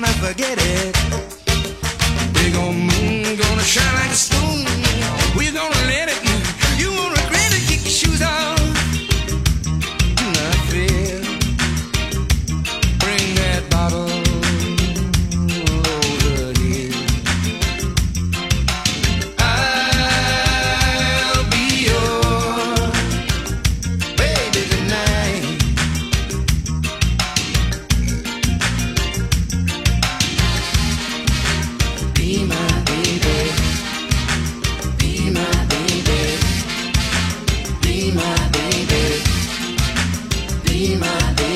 gonna forget it. Big old moon gonna shine like a star. Be my baby. Be my baby.